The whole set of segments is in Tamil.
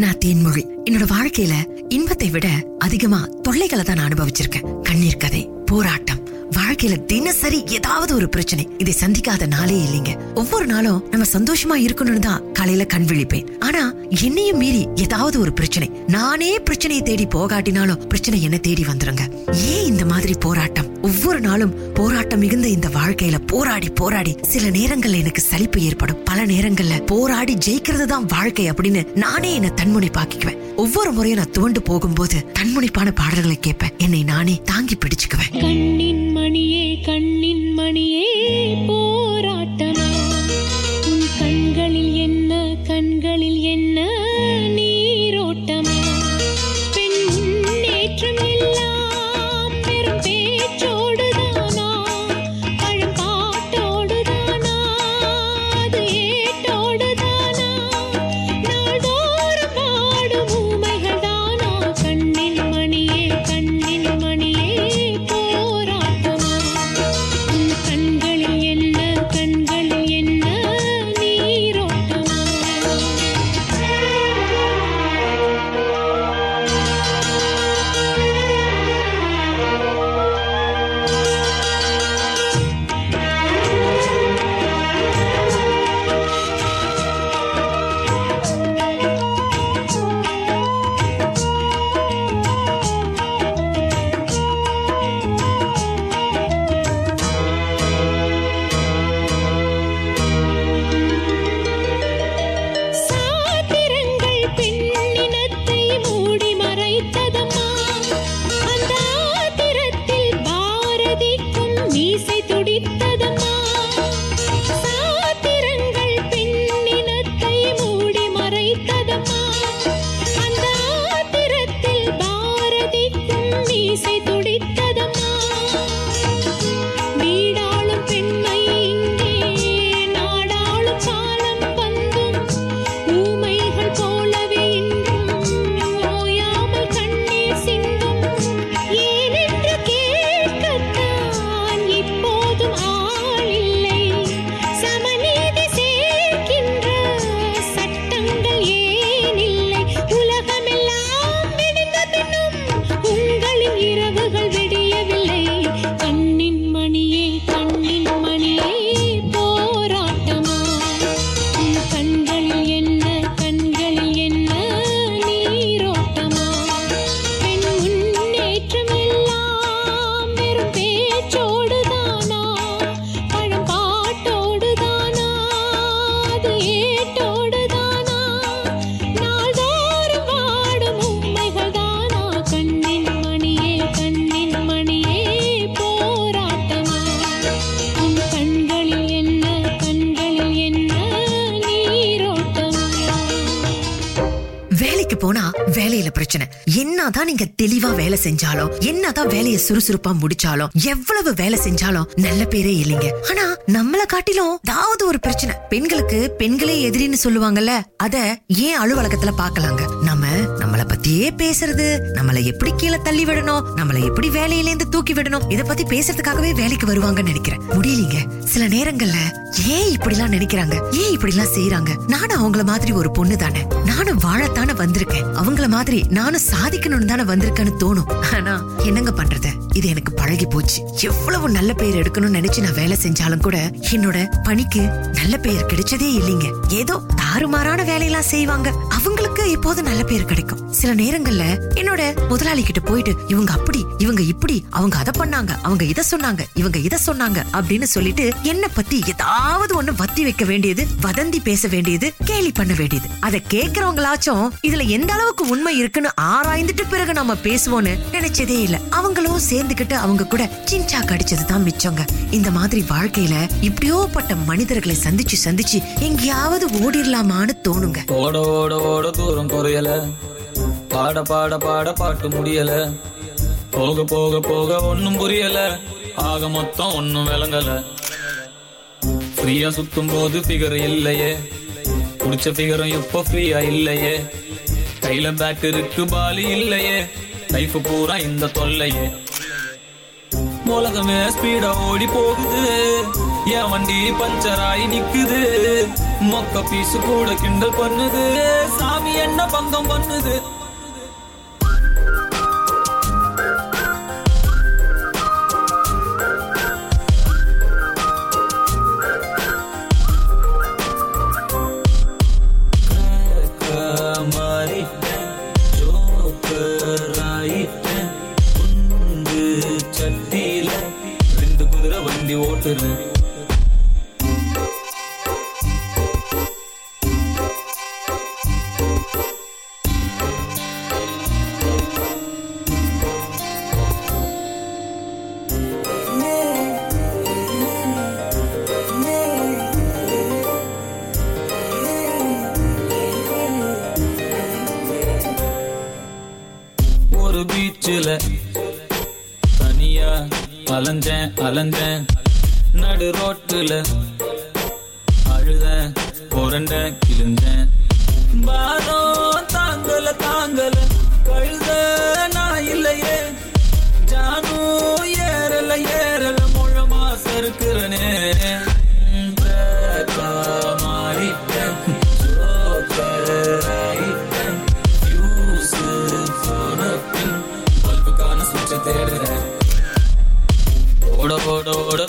நான் தேன்மொழி. என்னோட வாழ்க்கையில இன்பத்தை விட அதிகமா தொல்லைகளை தான் நான் அனுபவிச்சிருக்கேன். கண்ணீர் கதை போராட்டம் வாழ்க்கையில தினசரி ஏதாவது ஒரு பிரச்சனை. இதை சந்திக்காத நாளே இல்லைங்க. ஒவ்வொரு நாளும் நம்ம சந்தோஷமா இருக்கணும்னு தான் காலையில கண் விழிப்பேன். ஆனா என்னையும் மீறி ஏதாவது ஒரு பிரச்சனை. நானே பிரச்சனையை தேடி போகாட்டினாலும் பிரச்சனை என்ன தேடி வந்துருங்க. ஏன் இந்த மாதிரி போராட்டம்? ஒவ்வொரு நாளும் போராட்டம் மிகுந்த இந்த வாழ்க்கையில போராடி போராடி சில நேரங்கள்ல எனக்கு சலிப்பு ஏற்படும். பல நேரங்கள்ல போராடி ஜெயிக்கிறது தான் வாழ்க்கை அப்படின்னு நானே என்ன தன்முனை பாக்கிக்குவேன் ஒவ்வொரு முறையும் நான் துவண்டு போகும்போது தன்முனைப்பான பாடல்களை கேட்பேன். என்னை நானே தாங்கி பிடிச்சுக்குவேன். கண்ணின் மணியே போ வேலை செஞ்சாலும் என்னதான் வேலையை சுறுசுறுப்பா முடிச்சாலும் எவ்வளவு வேலை செஞ்சாலும் நல்ல பேரே இல்லைங்க. ஆனா நம்மள காட்டிலும் ஏதாவது ஒரு பிரச்சனை. பெண்களுக்கு பெண்களே எதிரின்னு சொல்லுவாங்கல்ல அத ஏன் அலுவலகத்துல பாக்கலாங்க நம்ம பேசுறது. நம்மள எப்படி கீழே தள்ளி விடணும்? நம்மள எப்படி வேலையில இருந்து தூக்கி விடணும்? இத பத்தி பேசுறதுக்காகவே வேலைக்கு வருவாங்கன்னு நினைக்கிறேன். முடியலீங்க. சில நேரங்கள்ல ஏன் இப்படி எல்லாம் நினைக்கிறாங்க? ஏன் இப்படி எல்லாம் செய்யறாங்க நானும் அவங்கள மாதிரி ஒரு பொண்ணு தானே. நானும் வாழத்தானே வந்திருக்கேன். அவங்கள மாதிரி நானும் சாதிக்கணும்னு தானே வந்திருக்கேன்னு தோணும். ஆனா என்னங்க பண்றது? இது எனக்கு பழகி போச்சு. எவ்வளவு நல்ல பெயர் எடுக்கணும்னு நினைச்சு நான் வேலை செஞ்சாலும் கூட என்னோட பணிக்கு நல்ல பெயர் கிடைச்சதே இல்லைங்க. ஏதோ தாறுமாறான வேலையெல்லாம் செய்வாங்க. அவங்களுக்கு இப்போது நல்ல பேர் கிடைக்கும்? சில நேரங்கள்ல என்னோட முதலாளி கிட்ட போயிட்டு இவங்க அப்படி இவங்க இப்படி அவங்க அதை பண்ணாங்க அவங்க இத சொன்னாங்க இவங்க இதை சொன்னாங்க அப்படின்னு சொல்லிட்டு என்ன பத்தி ஏதாவது ஒண்ணு வத்தி வைக்க வேண்டியது வதந்தி பேச வேண்டியது கேலி பண்ண வேண்டியது. அதை கேக்குறவங்களாச்சும் இதுல எந்த அளவுக்கு உண்மை இருக்குன்னு ஆராய்ந்துட்டு பிறகு நம்ம பேசுவோம்னு நினைச்சதே இல்ல. அவங்களும் சேர்ந்துகிட்டு அவங்க கூட சின்சா கடிச்சது தான் மிச்சங்க. இந்த மாதிரி வாழ்க்கையில இப்படியோப்பட்ட மனிதர்களை சந்திச்சு சந்திச்சு எங்கேயாவது ஓடிரலாமான்னு தோணுங்க. ஓட ஓட ஓட தூரம் குறையல. பாட பாட பாட பாட்டு முடியல. போக போக போக ஒன்னும் புரியல. ஆக மொத்தம் ஒன்னும் விளங்கல. ஃப்ரீயா சுத்தும் போது ஃபிகர் இல்லையே குடிச்ச ஃபிகரும் இப்போ ஃப்ரீயா இல்லையே. கையில பேக் இருக்கு பாலி இல்லையே. லைஃப் பூரா இந்த தொல்லையே. உலகமே ஸ்பீடா ஓடி போகுது. என் வண்டி பஞ்சராய் நிக்குது. மொக்க பீசு கூட கிண்டல் பண்ணுது. சாமி என்ன பங்கம் பண்ணுது?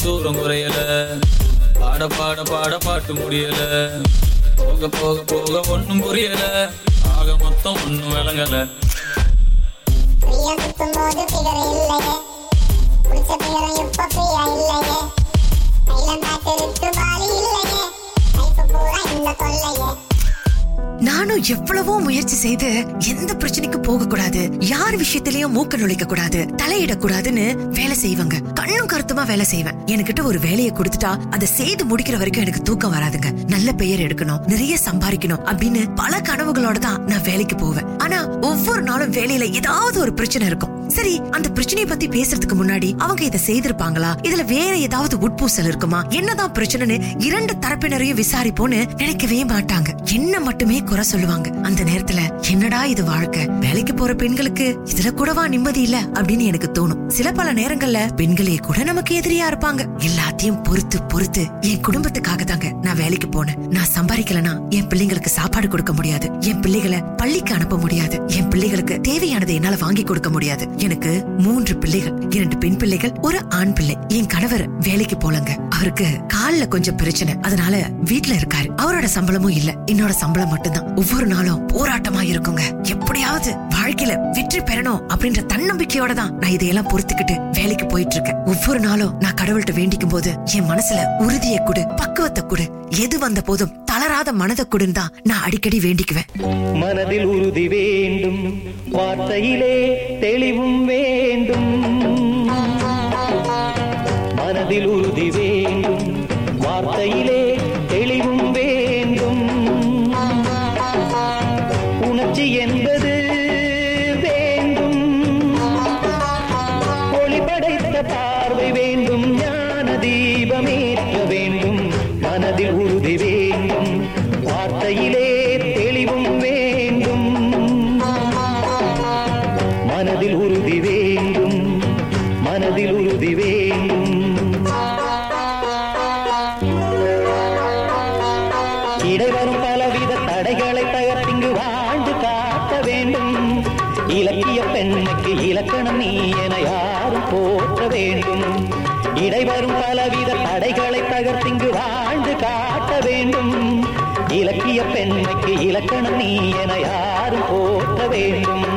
தூரம் குறையல. பாட பாட பாட பாட்டு முடியல. போக போக போக ஒன்னும் புரியல. ஆக மொத்தம் ஒன்னும் விளங்கல. ஃப்ரீயா சுத்தும் போது பிகர் இல்லையே. பிடிச்ச பிகரம் இப்ப ஃப்ரீயா இல்லையே. தைலம் காத்திருக்கு பாலி இல்லையே. லைஃப் பூரா இந்த தொல்லையே. நானும் எவ்வளவோ முயற்சி செய்து எந்த பிரச்சனைக்கு போக கூடாது யார் விஷயத்திலயும் மூக்க நுழைக்க கூடாது தலையிடக்கூடாதுன்னு வேலை செய்வாங்க. கண்ணும் கருத்துமா வேலை செய்வேன். என்கிட்ட ஒரு வேலையை கொடுத்துட்டா அதை செய்து முடிக்கிற வரைக்கும் எனக்கு தூக்கம் வராதுங்க. நல்ல பெயர் எடுக்கணும் நிறைய சம்பாதிக்கணும் அப்படின்னு பல கனவுகளோட தான் நான் வேலைக்கு போவேன். ஆனா ஒவ்வொரு நாளும் வேலையில ஏதாவது ஒரு பிரச்சனை இருக்கும். சரி அந்த பிரச்சனையை பத்தி பேசுறதுக்கு முன்னாடி அவங்க இதை செய்திருப்பாங்களா? இதுல வேற ஏதாவது உட்பூசல் இருக்குமா? என்னதான் பிரச்சனைன்னு இரண்டு தரப்பினரையும் விசாரிப்போன்னு நினைக்கவே மாட்டாங்க. என்ன மட்டுமே குறை சொல்லுவாங்க. அந்த நேரத்துல என்னடா இது வாழ்க்கை? வேலைக்கு போற பெண்களுக்கு இதுல கூடவா நிம்மதி இல்ல? அப்படின்னு எனக்கு தோணும். சில பல நேரங்கள்ல பெண்களே கூட நமக்கு எதிரியா இருப்பாங்க. எல்லாத்தையும் பொறுத்து பொறுத்து என் குடும்பத்துக்காக தாங்க நான் வேலைக்கு போனேன். நான் சம்பாதிக்கலனா என் பிள்ளைங்களுக்கு சாப்பாடு கொடுக்க முடியாது. என் பிள்ளைகளை பள்ளிக்கு அனுப்ப முடியாது. என் பிள்ளைகளுக்கு தேவையானதை என்னால வாங்கி கொடுக்க முடியாது. எனக்கு மூன்று பிள்ளைகள் இரண்டு பெண் பிள்ளைகள் ஒரு ஆண் பிள்ளை. என் கணவர் வேலைக்கு போலங்க. அவருக்கு கால்ல கொஞ்சம் பிரச்சனை. அதனால வீட்டுல இருக்காரு. அவரோட சம்பளமும் இல்ல. என்னோட சம்பளம் மட்டும்தான். ஒவ்வொரு நாளும் போராட்டமா இருக்குங்க. எப்படியாவது வாழ்க்கையில வெற்றி பெறணும் அப்படின்ற தன்னம்பிக்கையோட தான் நான் இதையெல்லாம் பொறுத்துக்கிட்டு வேலைக்கு போயிட்டு இருக்கேன் ஒவ்வொரு நாளும் நான் கடவுள்கிட்ட வேண்டிக்கும் போது என் மனசுல உறுதியை கொடு பக்குவத்தை கொடு. எது வந்த போதும் தளராத மனதை கொடுன்னு தான் நான் அடிக்கடி வேண்டிக்குவேன். மனதில் உறுதி வேண்டும் வார்த்தையிலே தெளிவும் வேண்டும். மனதில் உறுதி வேண்டும் வார்த்தையிலே இலக்கணம் நீ என யாரும் போற்ற வேண்டும்.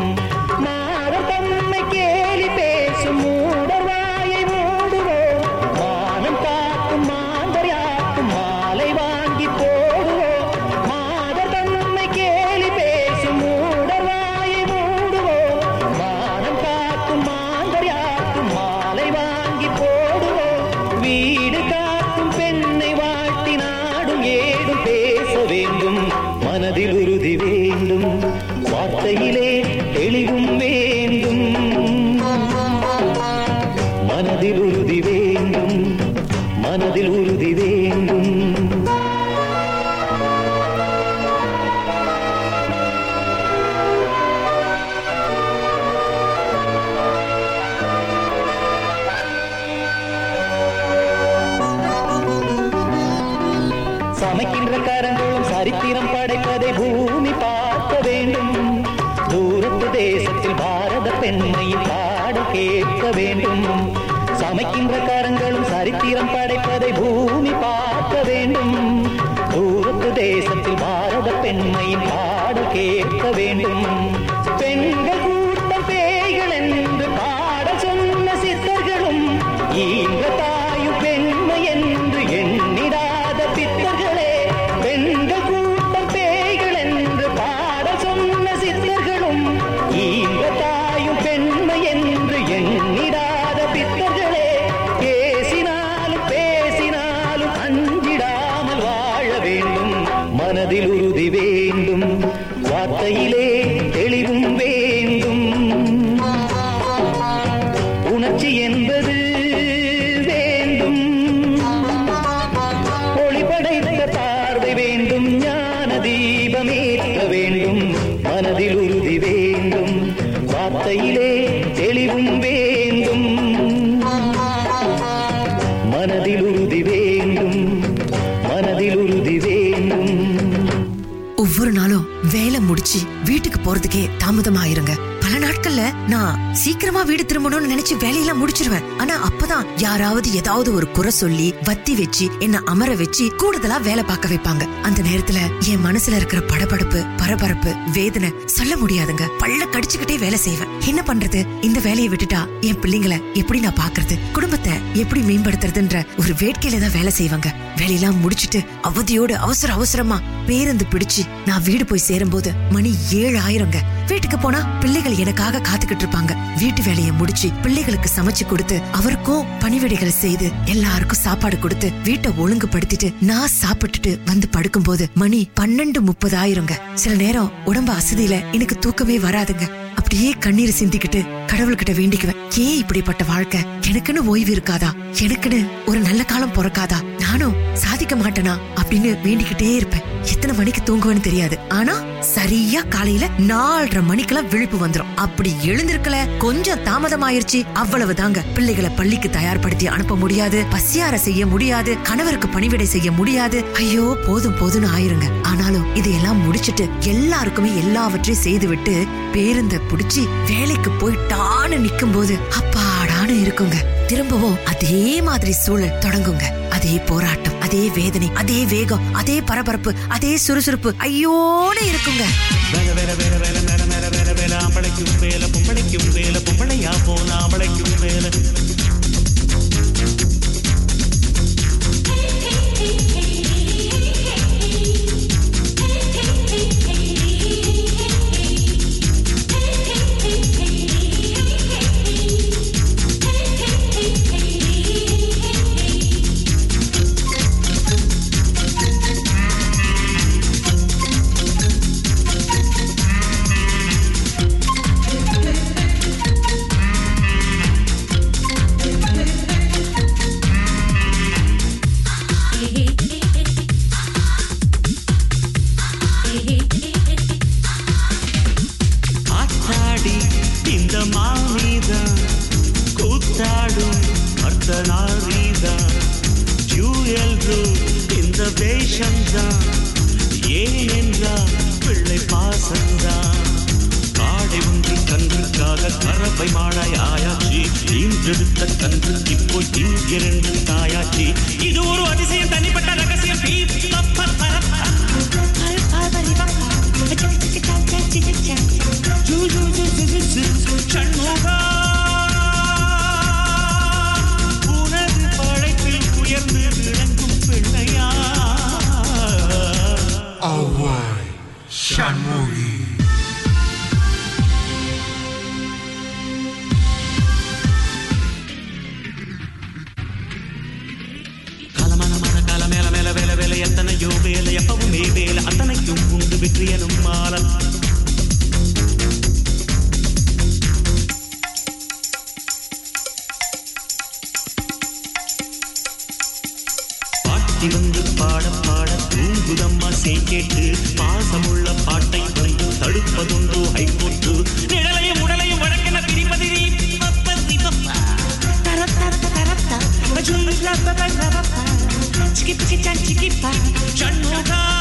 தாமதமாயிருங்க. பல நாட்கள்ல நான் சீக்கிரமா வீடு திரும்பணும்னு நினைச்சு வேலையெல்லாம் முடிச்சிருவேன். ஆனா அப்பதான் யாராவது ஏதாவது ஒரு குறை சொல்லி வத்தி வச்சு என்ன அமர வச்சு கூடுதலா வேலை பார்க்க வைப்பாங்க. அந்த நேரத்துல என் மனசுல இருக்கிற படபடப்பு பரபரப்பு வேதனை சொல்ல முடியாதுங்க. பல்ல கடிச்சுக்கிட்டே வேலை செய்வேன். என்ன பண்றது? இந்த வேலையை விட்டுட்டா என் பிள்ளைங்களை எப்படி நான் பாக்குறது குடும்பத்தை எப்படி மேம்படுத்துறதுன்ற ஒரு வேட்கையில தான் வேலை செய்வாங்க. வேலையெல்லாம் முடிச்சிட்டு அவதியோடு அவசர அவசரமா பேருந்து பிடிச்சு நான் வீடு போய் சேரும்போது மணி ஏழு ஆயிரங்க வீட்டுக்கு போனா பிள்ளைகள் எனக்காக காத்துக்கிட்டு இருப்பாங்க. வீட்டு வேலையை முடிச்சு பிள்ளைகளுக்கு சமைச்சு கொடுத்து அவருக்கும் பணிவிடைகளை செய்து எல்லாருக்கும் சாப்பாடு கொடுத்து வீட்டை ஒழுங்குபடுத்திட்டு நான் சாப்பிட்டுட்டு வந்து படுக்கும்போது மணி பன்னெண்டு முப்பது ஆயிரங்க சில நேரம் உடம்பு அசதியில எனக்கு தூக்கமே வராதுங்க. அப்படியே கண்ணீர் சிந்திக்கிட்டு கடவுள்கிட்ட வேண்டிக்குவேன். ஏன் இப்படிப்பட்ட வாழ்க்கை? எனக்குன்னு ஓய்வு இருக்காதா? எனக்குன்னு ஒரு நல்ல காலம் பிறக்காதா? நானும் சாதிக்க மாட்டேனா? அப்படின்னு வேண்டிக்கிட்டே இருப்பேன். எத்தனை மணிக்கு தூங்குவேன்னு தெரியாது. ஆனா சரியா காலையில நாலரை மணிக்கெல்லாம் விழிப்பு வந்துரும். அப்படி எழுந்திருக்கல கொஞ்சம் தாமதம் ஆயிருச்சு அவ்வளவுதாங்க. பிள்ளைகளை பள்ளிக்கு தயார்படுத்தி அனுப்ப முடியாது. பசியார செய்ய முடியாது. கணவருக்கு பணிவிடை செய்ய முடியாது. ஐயோ போதும் போதும்னு ஆயிருங்க. ஆனாலும் இதையெல்லாம் முடிச்சிட்டு எல்லாருக்குமே எல்லாவற்றையும் செய்து விட்டு பேருந்த புடிச்சு வேலைக்கு போயிட்டான்னு நிக்கும் போது அப்பாடான்னு இருக்குங்க. திரும்பவும் அதே மாதிரி சூழல் தொடங்குங்க. அதே போராட்டம் அதே வேதனை அதே வேகம் அதே பரபரப்பு அதே சுறுசுறுப்பு. ஐயோன்னு இருக்குங்க. வேலை பொம்பளைக்கும் வேலை பொம்பளையா போல அவளைக்கும் வேலை. பாட பாட தூங்குதம்மா சே கேட்டு பாசமுள்ள பாட்டை வந்து தடுப்பதுண்டு ஐ போட்டு நிழலையும் உடலையும் வழக்கின Tripathi Chicky, chicky, chan, chicky, pa. Chan, no,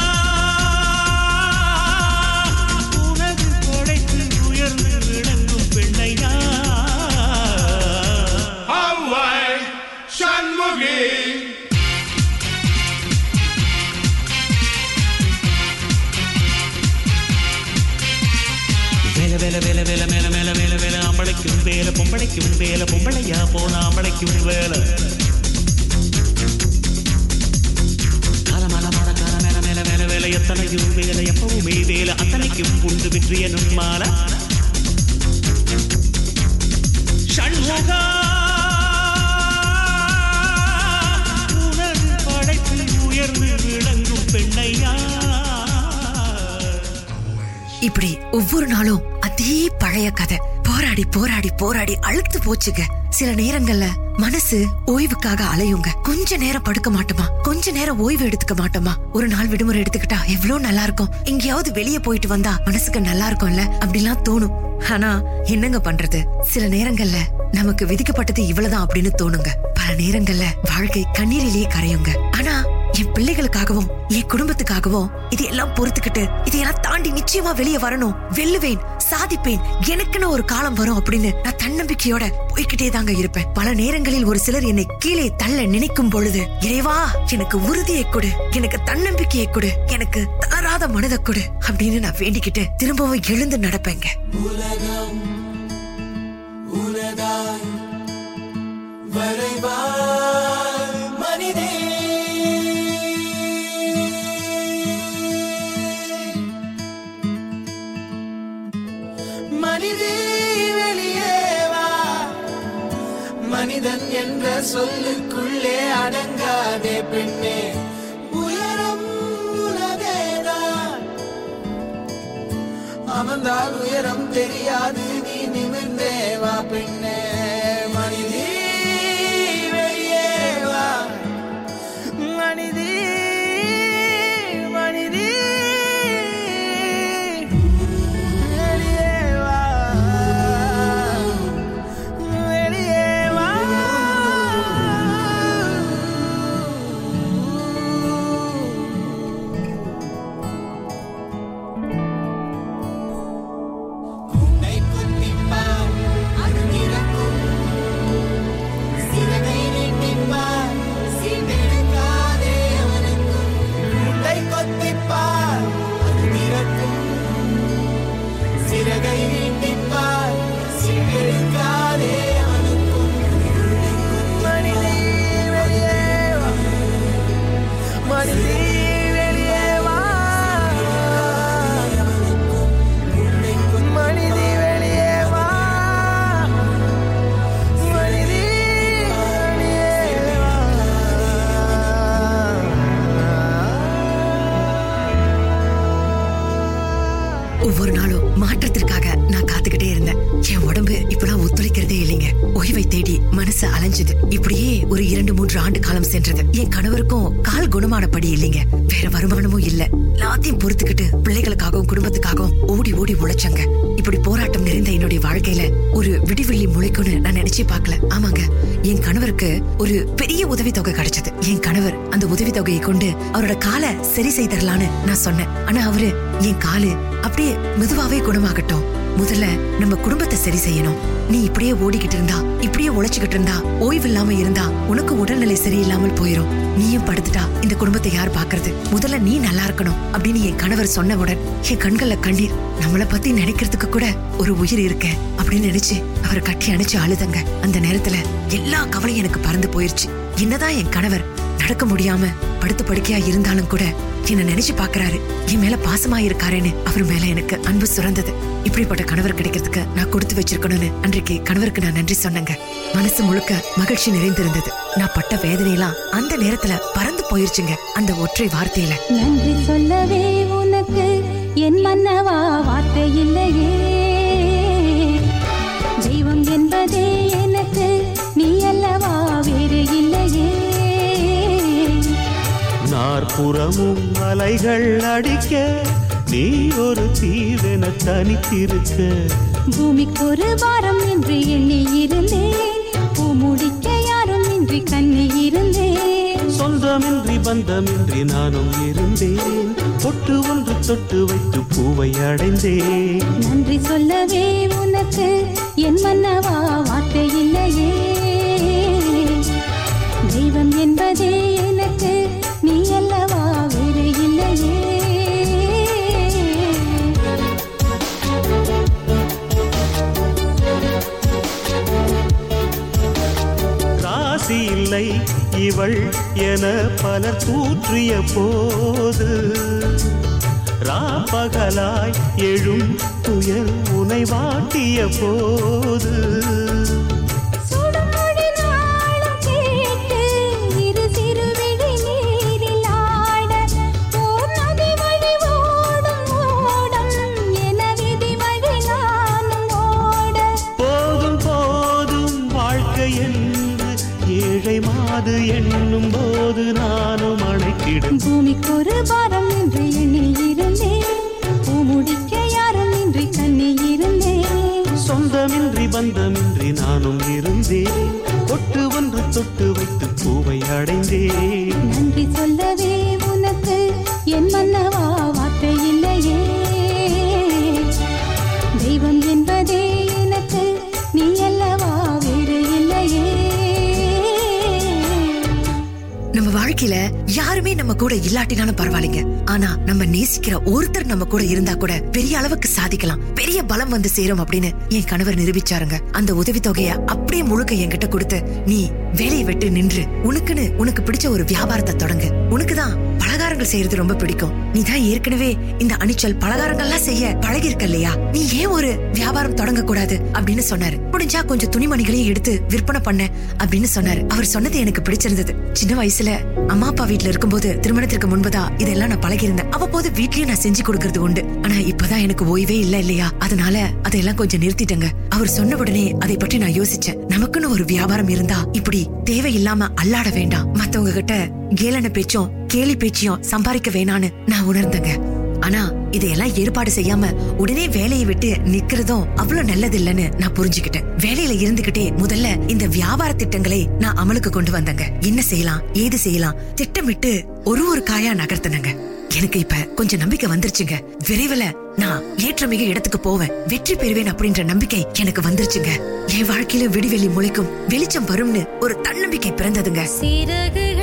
வேலை வேலை வேலை மேல மேல மேல வேலை ஆம்பளைக்கும் வேலை பொம்பளைக்கும் வேலை பொம்பளையா போன ஆம்பளைக்கும் வேலை. எத்தனையும் வேலை எப்பவுமே வேலை அத்தனைக்கும் புண்டு வெற்றியனும் மாலை. ஷண்முகா உனது படைப்பில் உயர்ந்து விளங்கும் பெண்ணையா. இப்படி ஒவ்வொரு நாளும் அதே பழைய கதை. போராடி போராடி போராடி அழுத்து போச்சுங்க. சில நேரங்கள்ல மனசு ஓய்வுக்காக அலையுங்க. கொஞ்ச நேரம் படுக்க மாட்டோமா? கொஞ்ச நேரம் ஓய்வு எடுத்துக்க மாட்டோமா? ஒரு நாள் விடுமுறை எடுத்துக்கிட்டா எவ்வளவு நல்லா இருக்கும் எங்கேயாவது வெளியே போயிட்டு வந்தா மனசுக்கு நல்லா இருக்கும்ல அப்படிலாம் தோணும். ஆனா என்னங்க பண்றது? சில நேரங்கள்ல நமக்கு விதிக்கப்பட்டது இவ்வளவுதான் அப்படின்னு தோணுங்க. பல நேரங்கள்ல வாழ்க்கை கண்ணீரிலேயே கரையுங்க. ஆனா என் பிள்ளைகளுக்காகவும் என் குடும்பத்துக்காகவும் இதையெல்லாம் பொறுத்துக்கிட்டு இதையெல்லாம் தாண்டி நிச்சயமா வெளியே வரணும். வெல்லுவேன் சாதிப்பேன் எனக்குன்னு ஒரு காலம் வரும் அப்படின்னு நான் தன்னம்பிக்கையோட போய்கிட்டே தாங்க இருப்பேன். பல நேரங்களில் ஒரு சிலர் என்னை கீழே தள்ள நினைக்கும் பொழுது இறைவா எனக்கு உறுதியை கொடு எனக்கு தன்னம்பிக்கையை கொடு எனக்கு தளராத மனதை கொடு அப்படின்னு நான் வேண்டிக்கிட்டு திரும்பவும் எழுந்து நடப்பேங்க. மனிதே மனிதன் என்ற சொல்லுக்குள்ளே அடங்காதே பெண்ணே. உயரம் அமர்ந்தால் உயரம் தெரியாது நீ நிமிர்ந்தே வா பெண்ணே. ஒவ்வொரு நாளும் மாற்றத்திற்காக நான் காத்துக்கிட்டே இருந்தேன். என் உடம்பு இப்பெல்லாம் ஒத்துழைக்கிறதே இல்லைங்க. ஓய்வை தேடி மனசு அலைஞ்சது. இப்படியே ஒரு இரண்டு மூன்று ஆண்டு காலம் சென்றது. என் கணவருக்கும் கால் குணமானபடி இல்லைங்க. வேற வருமானமும் இல்ல. எல்லாத்தையும் பொறுத்துக்கிட்டு பிள்ளைகளுக்காகவும் குடும்பத்துக்காகவும் ஓடி ஓடி உழைச்சங்க. இப்படி போராட்டம் நிறைந்த என்னுடைய வாழ்க்கையில ஒரு விடிவெள்ளி முளைக்கும்னு நான் நினைச்சே பார்க்கல. ஆமாங்க என் கணவருக்கு ஒரு பெரிய உதவி தொகை கிடைச்சது. என் கணவர் அந்த உதவி தொகையை கொண்டு அவரோட காலை சரி செய்தரலான்னு நான் சொன்னேன். ஆனா அவரு என் காலு அப்படியே மெதுவாவே குணமாகட்டும். முதல்ல நம்ம குடும்பத்தை சரி செய்யணும். நீ இப்படியே ஓடிக்கிட்டு இருந்தா இப்படியே உழைச்சுக்கிட்டு இருந்தா ஓய்வு இல்லாம இருந்தா உனக்கு உடல்நிலை சரியில்லாமல் போயிரும். நீயும் படுத்துட்டா இந்த குடும்பத்தை யார் பாக்குறது முதல்ல நீ நல்லா இருக்கணும் அப்படின்னு என் கணவர் சொன்னவுடன் என் கண்கள்ல கண்ணீர். நம்மள பத்தி நினைக்கிறதுக்கு கூட ஒரு உயிர் இருக்க அப்படின்னு நினைச்சு அவரை கட்டி அணைச்சு அழுதங்க. அந்த நேரத்துல எல்லா கவலையும் எனக்கு பறந்து போயிருச்சு. என்னதான் என் கணவர் நடக்க முடியாம படுத்து படுக்கையா இருந்தாலும் கூட என்ன நினைச்சு பாக்குறாரு என் மேல பாசமா இருக்காருன்னு அவர் மேல எனக்கு அன்பு சுரந்தது. இப்படிப்பட்ட கணவர் கிடைக்கிறதுக்கு நான் கொடுத்து வச்சிருக்கணும்னு அன்றைக்கு கணவருக்கு நான் நன்றி சொன்னேங்க. மனசு முழுக்க மகிழ்ச்சி நிறைந்திருந்தது. நான் பட்ட வேதனையெல்லாம் அந்த நேரத்துல பறந்து போயிருச்சுங்க அந்த ஒற்றை வார்த்தையில. நன்றி சொல்லவே உனக்கு என் மன்னவா வார்த்தை இல்லையே. நாற்புறமும் அலைகள் அடிக்க நீ ஒரு தீவென தனித்திருக்க. பூமிக்கு ஒரு வாரம் என்று எண்ணி இருந்தேன். பூ முடிக்க யாரும் இன்றி கண்ணி இருந்தேன். சொந்தமின்றி பந்தமின்றி நானும் இருந்தேன். தொட்டு ஒன்று தொட்டு வைத்து பூவை அடைந்தேன். நன்றி சொல்லவே உனக்கு என் மன்னவா வார்த்தை இல்லையே. தெய்வம் என்பதே எனக்கு இல்லை இவள் என பலர் தூற்றிய போது ராப்பகலாய் எழும் துயர் உனை வாட்டிய போது பெரிய அளவுக்கு சாதிக்கலாம். பெரிய பலம் வந்து சேரும் அப்படின்னு என் கணவர் நிரூபிச்சாருங்க. அந்த உதவி தொகைய அப்படியே முழுக்க என்கிட்ட கொடுத்து நீ வேலையை விட்டு நின்று உனக்குன்னு உனக்கு பிடிச்ச ஒரு வியாபாரத்தை தொடங்கு. உனக்குதான் பலகாரங்கள் செய்யறது ரொம்ப பிடிக்கும். நீ தான் ஏற்கனவே இந்த அணிச்சல் பலகாரங்கள்லாம் செய்ய பழகி இருக்க இல்லையா? நீ ஏன் ஒரு வியாபாரம் தொடங்க கூடாது அப்படின்னு சொன்னாரு. முடிஞ்சா கொஞ்சம் துணிமணிகளையும் எடுத்து விற்பனை பண்ண அப்படின்னு சொன்னாரு. அவர் சொன்னது எனக்கு பிடிச்சிருந்தது. சின்ன வயசுல அம்மா அப்பா வீட்ல இருக்கும்போது திருமணத்திற்கு முன்பதா இதெல்லாம் நான் பழகியிருந்தேன். அவ்வப்போது வீட்லயும் நான் செஞ்சு கொடுக்கறது உண்டு. ஆனா இப்பதான் எனக்கு ஓய்வே இல்ல இல்லையா? அதனால அதையெல்லாம் கொஞ்சம் நிறுத்திட்டேங்க. அவர் சொன்ன உடனே அதை பற்றி நான் யோசிச்சேன். நமக்குன்னு ஒரு வியாபாரம் இருந்தா இப்படி தேவையில்லாம அல்லாட வேண்டாம். மத்தவங்க கிட்ட கேலன பேச்சும் கேலி பேச்சையும் சம்பாதிக்க வேணான்னு நான் உணர்ந்தேங்க. ஆனா இதையெல்லாம் ஏற்பாடு செய்யாம உடனே வேலையை விட்டு நிக்கிறதும் அவ்வளவு நல்லது இல்லன்னு நான் புரிஞ்சுக்கிட்டேன். வேலையில இருந்துகிட்டே முதல்ல இந்த வியாபார திட்டங்களை நான் அமலுக்கு கொண்டு வந்தேங்க. என்ன செய்யலாம் ஏது செய்யலாம் திட்டமிட்டு ஒரு ஒரு காயா நகர்த்தினங்க. எனக்கு இப்ப கொஞ்சம் நம்பிக்கை வந்துருச்சுங்க. விரைவில் நான் ஏற்றமிக இடத்துக்கு போவேன். வெற்றி பெறுவேன் அப்படின்ற நம்பிக்கை எனக்கு வந்துருச்சுங்க. என் வாழ்க்கையில விடிவெளி முளைக்கும். வெளிச்சம் வரும்னு ஒரு தன்னம்பிக்கை பிறந்ததுங்க. சிறகுகள்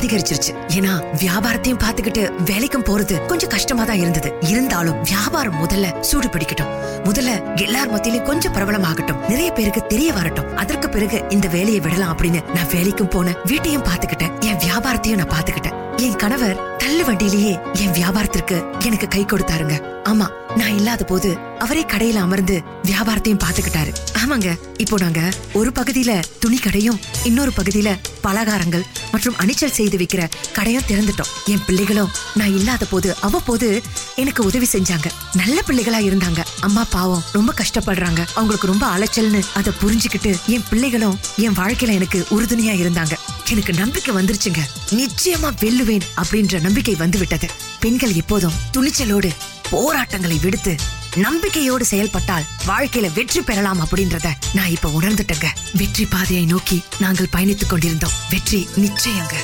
அதிகரிச்சிருச்சு. ஏன்னா வியாபாரத்தையும் பாத்துக்கிட்டு வேலைக்கும் போறது கொஞ்சம் கஷ்டமா தான் இருந்தது. இருந்தாலும் வியாபாரம் முதல்ல சூடு பிடிக்கட்டும். முதல்ல எல்லார் மத்தியிலும் கொஞ்சம் பிரபலமாகட்டும். நிறைய பேருக்கு தெரிய வரட்டும். அதற்கு பிறகு இந்த வேலையை விடலாம் அப்படின்னு நான் வேலைக்கும் போனேன் வீட்டையும் பாத்துக்கிட்டேன் என் வியாபாரத்தையும் நான் பாத்துக்கிட்டேன் என் கணவர் தள்ளு வண்டியிலேயே என் வியாபாரத்திற்கு எனக்கு கை கொடுத்தாருங்க. ஆமா நான் இல்லாத போது அவரே கடையில அமர்ந்து வியாபாரத்தையும் பாத்துக்கிட்டாரு ஆமாங்க இப்போ நாங்க ஒரு பகுதியில துணி கடையும் இன்னொரு பகுதியில பலகாரங்கள் மற்றும் அணிச்சல் செய்து வைக்கிற கடையும் திறந்துட்டோம். என் பிள்ளைகளும் நான் இல்லாத போது அவ்வப்போது எனக்கு உதவி செஞ்சாங்க. நல்ல பிள்ளைகளா இருந்தாங்க. அம்மா பாவம் ரொம்ப கஷ்டப்படுறாங்க. அவங்களுக்கு ரொம்ப அலைச்சல்னு அதை புரிஞ்சுக்கிட்டு என் பிள்ளைகளும் என் வாழ்க்கையில எனக்கு உறுதுணையா இருந்தாங்க. எனக்கு நம்பிக்கை வந்துருச்சுங்க. நிச்சயமா வெல்லுவேன். அப்படின்ற நம்பிக்கை வந்து விட்டது பெண்கள் எப்போதும் துணிச்சலோடு போராட்டங்களை விடுத்து நம்பிக்கையோடு செயல்பட்டால் வாழ்க்கையில வெற்றி பெறலாம் அப்படின்றத நான் இப்ப உணர்ந்துட்டேங்க. வெற்றி பாதையை நோக்கி நாங்கள் பயணித்துக் கொண்டிருந்தோம். வெற்றி நிச்சயங்க.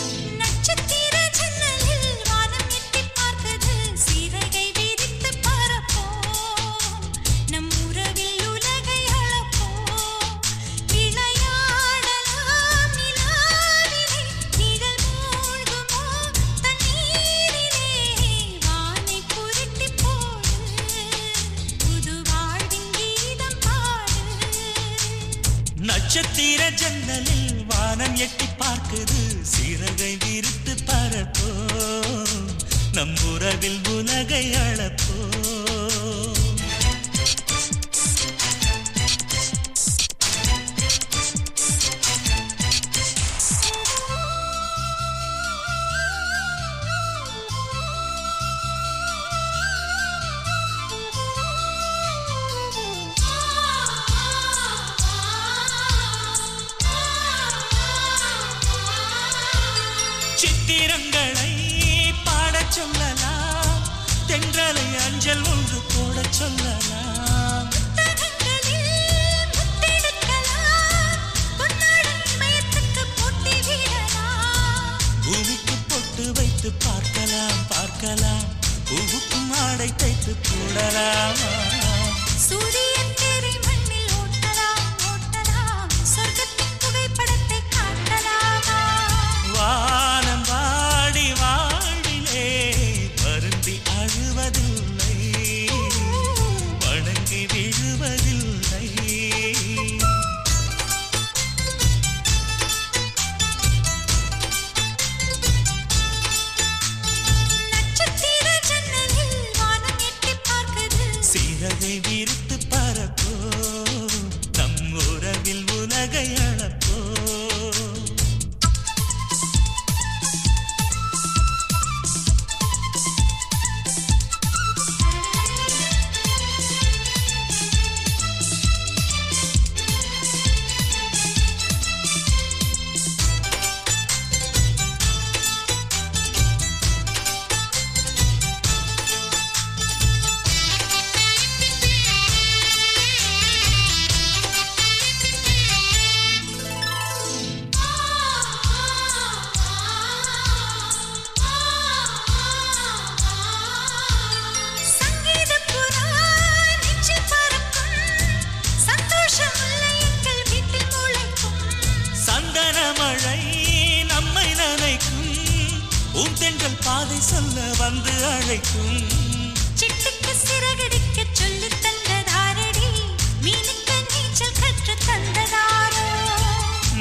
வானம் எட்டி பார்க்குது. சிறகை விரித்து பரப்போ நம் உறவில் உலகை அளப்போ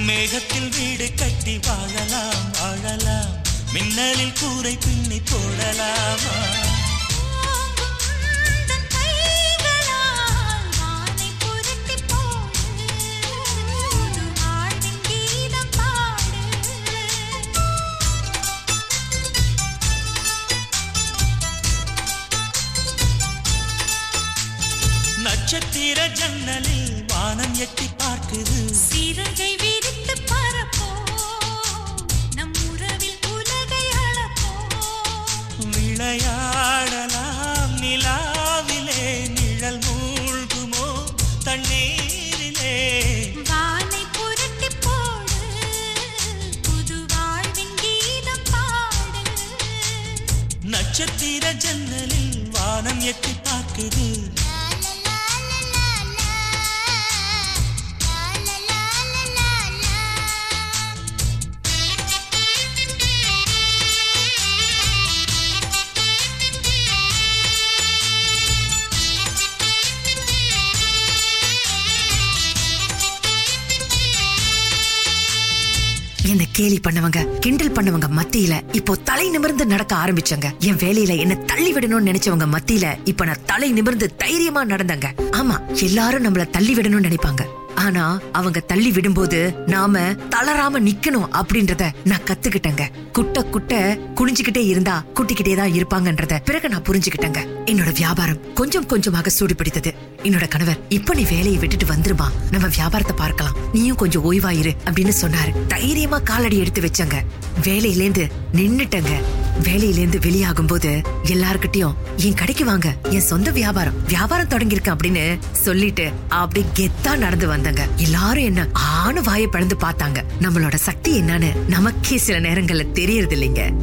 மேகத்தில் வீடு கட்டி வாழலாம் வாழலாம். மின்னலில் கூரை பின்னி போடலாமா? என்ன கேலி பண்ணவங்க கிண்டல் பண்ணவங்க மத்தியில இப்போ தலை நிமிர்ந்து நடக்க ஆரம்பிச்சங்க. என் வேலையில என்ன தள்ளி விடணும்னு நினைச்சவங்க மத்தியில இப்ப நான் தலை நிமிர்ந்து தைரியமா நடந்தங்க. ஆமா எல்லாரும் நம்மள தள்ளி விடணும்னு நினைப்பாங்க. ஆனா அவங்க தள்ளி விடும்போது நாம தளராம நிக்கணும் அப்படின்றத நான் கத்துக்கிட்டேங்க. குட்ட குட்ட குனிஞ்சுக்கிட்டே இருந்தா குட்டிக்கிட்டே தான் இருப்பாங்கன்றத பிறகு நான் புரிஞ்சுக்கிட்டேங்க. என்னோட வியாபாரம் கொஞ்சம் கொஞ்சமாக சூடு பிடித்தது என்னோட கணவர் இப்ப நீ வேலையை விட்டுட்டு வந்துருமா? நம்ம வியாபாரத்தை பார்க்கலாம். நீயும் கொஞ்சம் ஓய்வாயிரு அப்படின்னு சொன்னாரு. தைரியமா காலடி எடுத்து வச்சங்க. வேலையிலேந்து நின்னுட்டங்க. வேலையிலேருந்து வெளியாகும் போது எல்லார்கிட்டயும் என் கடைக்கு வாங்க. என் சொந்த வியாபாரம். வியாபாரம் தொடங்கியிருக்கேன் அப்படின்னு சொல்லிட்டு அப்படி கெத்தா நடந்து வந்தங்க. எல்லாரும் என்ன ஆணு வாயை பழந்து பார்த்தாங்க. நம்மளோட சக்தி என்னன்னு நமக்கே சில நேரங்கள்ல தெரியறது இல்லைங்க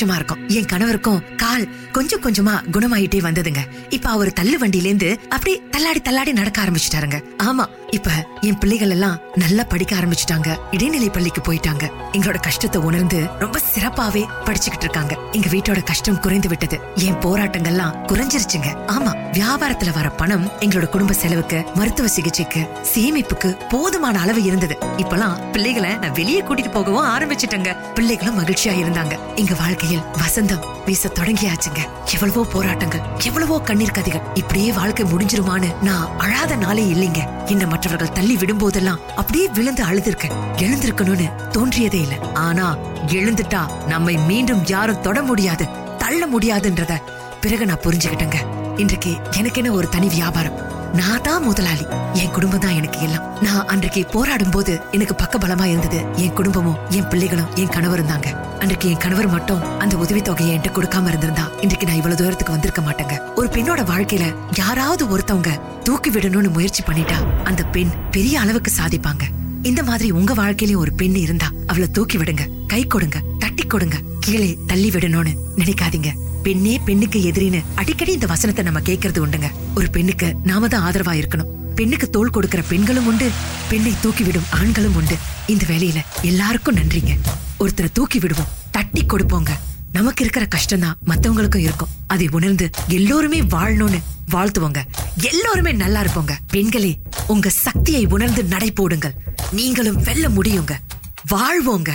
சந்தோஷமா இருக்கும். என் கணவருக்கும் கால் கொஞ்சம் கொஞ்சமா குணமாயிட்டே வந்ததுங்க. இப்ப அவர் தள்ளு வண்டியிலேந்து அப்படியே தள்ளாடி தள்ளாடி நடக்க ஆரம்பிச்சிட்டாருங்க. ஆமா இப்ப என் பிள்ளைகள் எல்லாம் நல்லா படிக்க ஆரம்பிச்சிட்டாங்க. இடைநிலை பள்ளிக்கு போயிட்டாங்க. எங்களோட கஷ்டத்தை உணர்ந்து ரொம்ப சிறப்பாவே படிச்சுக்கிட்டு இருக்காங்க. எங்க வீட்டோட கஷ்டம் குறைந்து விட்டது. என் போராட்டங்கள்லாம் குறைஞ்சிருச்சுங்க. ஆமா வியாபாரத்துல வர பணம் எங்களோட குடும்ப செலவுக்கு மருத்துவ சிகிச்சைக்கு சேமிப்புக்கு போதுமான அளவு இருந்தது. இப்பெல்லாம் பிள்ளைகளை நான் வெளியே கூட்டிட்டு போகவும் ஆரம்பிச்சிட்டேங்க. பிள்ளைகளும் மகிழ்ச்சியா இருந்தாங்க. எங்க வாழ்க்கையில் வசந்தம் வீச தொடங்கியாச்சுங்க. எவ்வளவோ போராட்டங்கள் எவ்வளவோ கண்ணீர் கதைகள். இப்படியே வாழ்க்கை முடிஞ்சிருமான்னு நான் அழாத நாளே இல்லைங்க. என்ன மற்றவர்கள் தள்ளி விடும்போதெல்லாம் அப்படியே விழுந்து அழுதுருக்கேன். எழுந்திருக்கணும்னு தோன்றியதே இல்ல. ஆனா எழுந்துட்டா நம்மை மீண்டும் யாரும் தொட முடியாது தள்ள முடியாதுன்றத பிறகு நான் புரிஞ்சுக்கிட்டேங்க. இன்றைக்கு எனக்கென ஒரு தனி வியாபாரம். நான் தான் முதலாளி. என் குடும்பம் தான் எனக்கு எல்லாம். நான் அன்றைக்கு போராடும் போது எனக்கு பக்க பலமா இருந்தது. என் குடும்பமும் என் பிள்ளைகளும் என் கணவரும் தாங்க. அன்றைக்கு என் கணவர் மட்டும் அந்த உதவி தொகையை என்கிட்ட கொடுக்காம இருந்திருந்தா இன்றைக்கு நான் இவ்வளவு தூரத்துக்கு வந்திருக்க மாட்டேங்க. ஒரு பெண்ணோட வாழ்க்கையில யாராவது ஒருத்தவங்க தூக்கி விடணும்னு முயற்சி பண்ணிட்டா அந்த பெண் பெரிய அளவுக்கு சாதிப்பாங்க. இந்த மாதிரி உங்க வாழ்க்கையிலயும் ஒரு பெண் இருந்தா அவளை தூக்கி விடுங்க கை கொடுங்க தட்டி கொடுங்க கீழே தள்ளி விடணும்னு நினைக்காதீங்க. பெண்ணே பெண்ணுக்கு எதிரின்னு அடிக்கடி இந்த வசனத்தை நம்ம கேட்கறது உண்டுங்க. ஒரு பெண்ணுக்கு நாம தான் ஆதரவா இருக்கணும். பெண்ணுக்கு தோள் கொடுக்கிற பெண்களும் உண்டு. பெண்ணை தூக்கி விடும் ஆண்களும் உண்டு. இந்த வேலையில எல்லாருக்கும் நன்றிங்க. ஒருத்தரை தூக்கி விடுவோம் தட்டி கொடுப்போங்க. நமக்கு இருக்கிற கஷ்டம் தான் மத்தவங்களுக்கும் இருக்கும். அதை உணர்ந்து எல்லோருமே வாழணும்னு வாழ்த்துவோங்க. எல்லோருமே நல்லா இருப்போங்க. பெண்களே உங்க சக்தியை உணர்ந்து நடை போடுங்கள். நீங்களும் வெல்ல முடியுங்க. வாழ்வோங்க.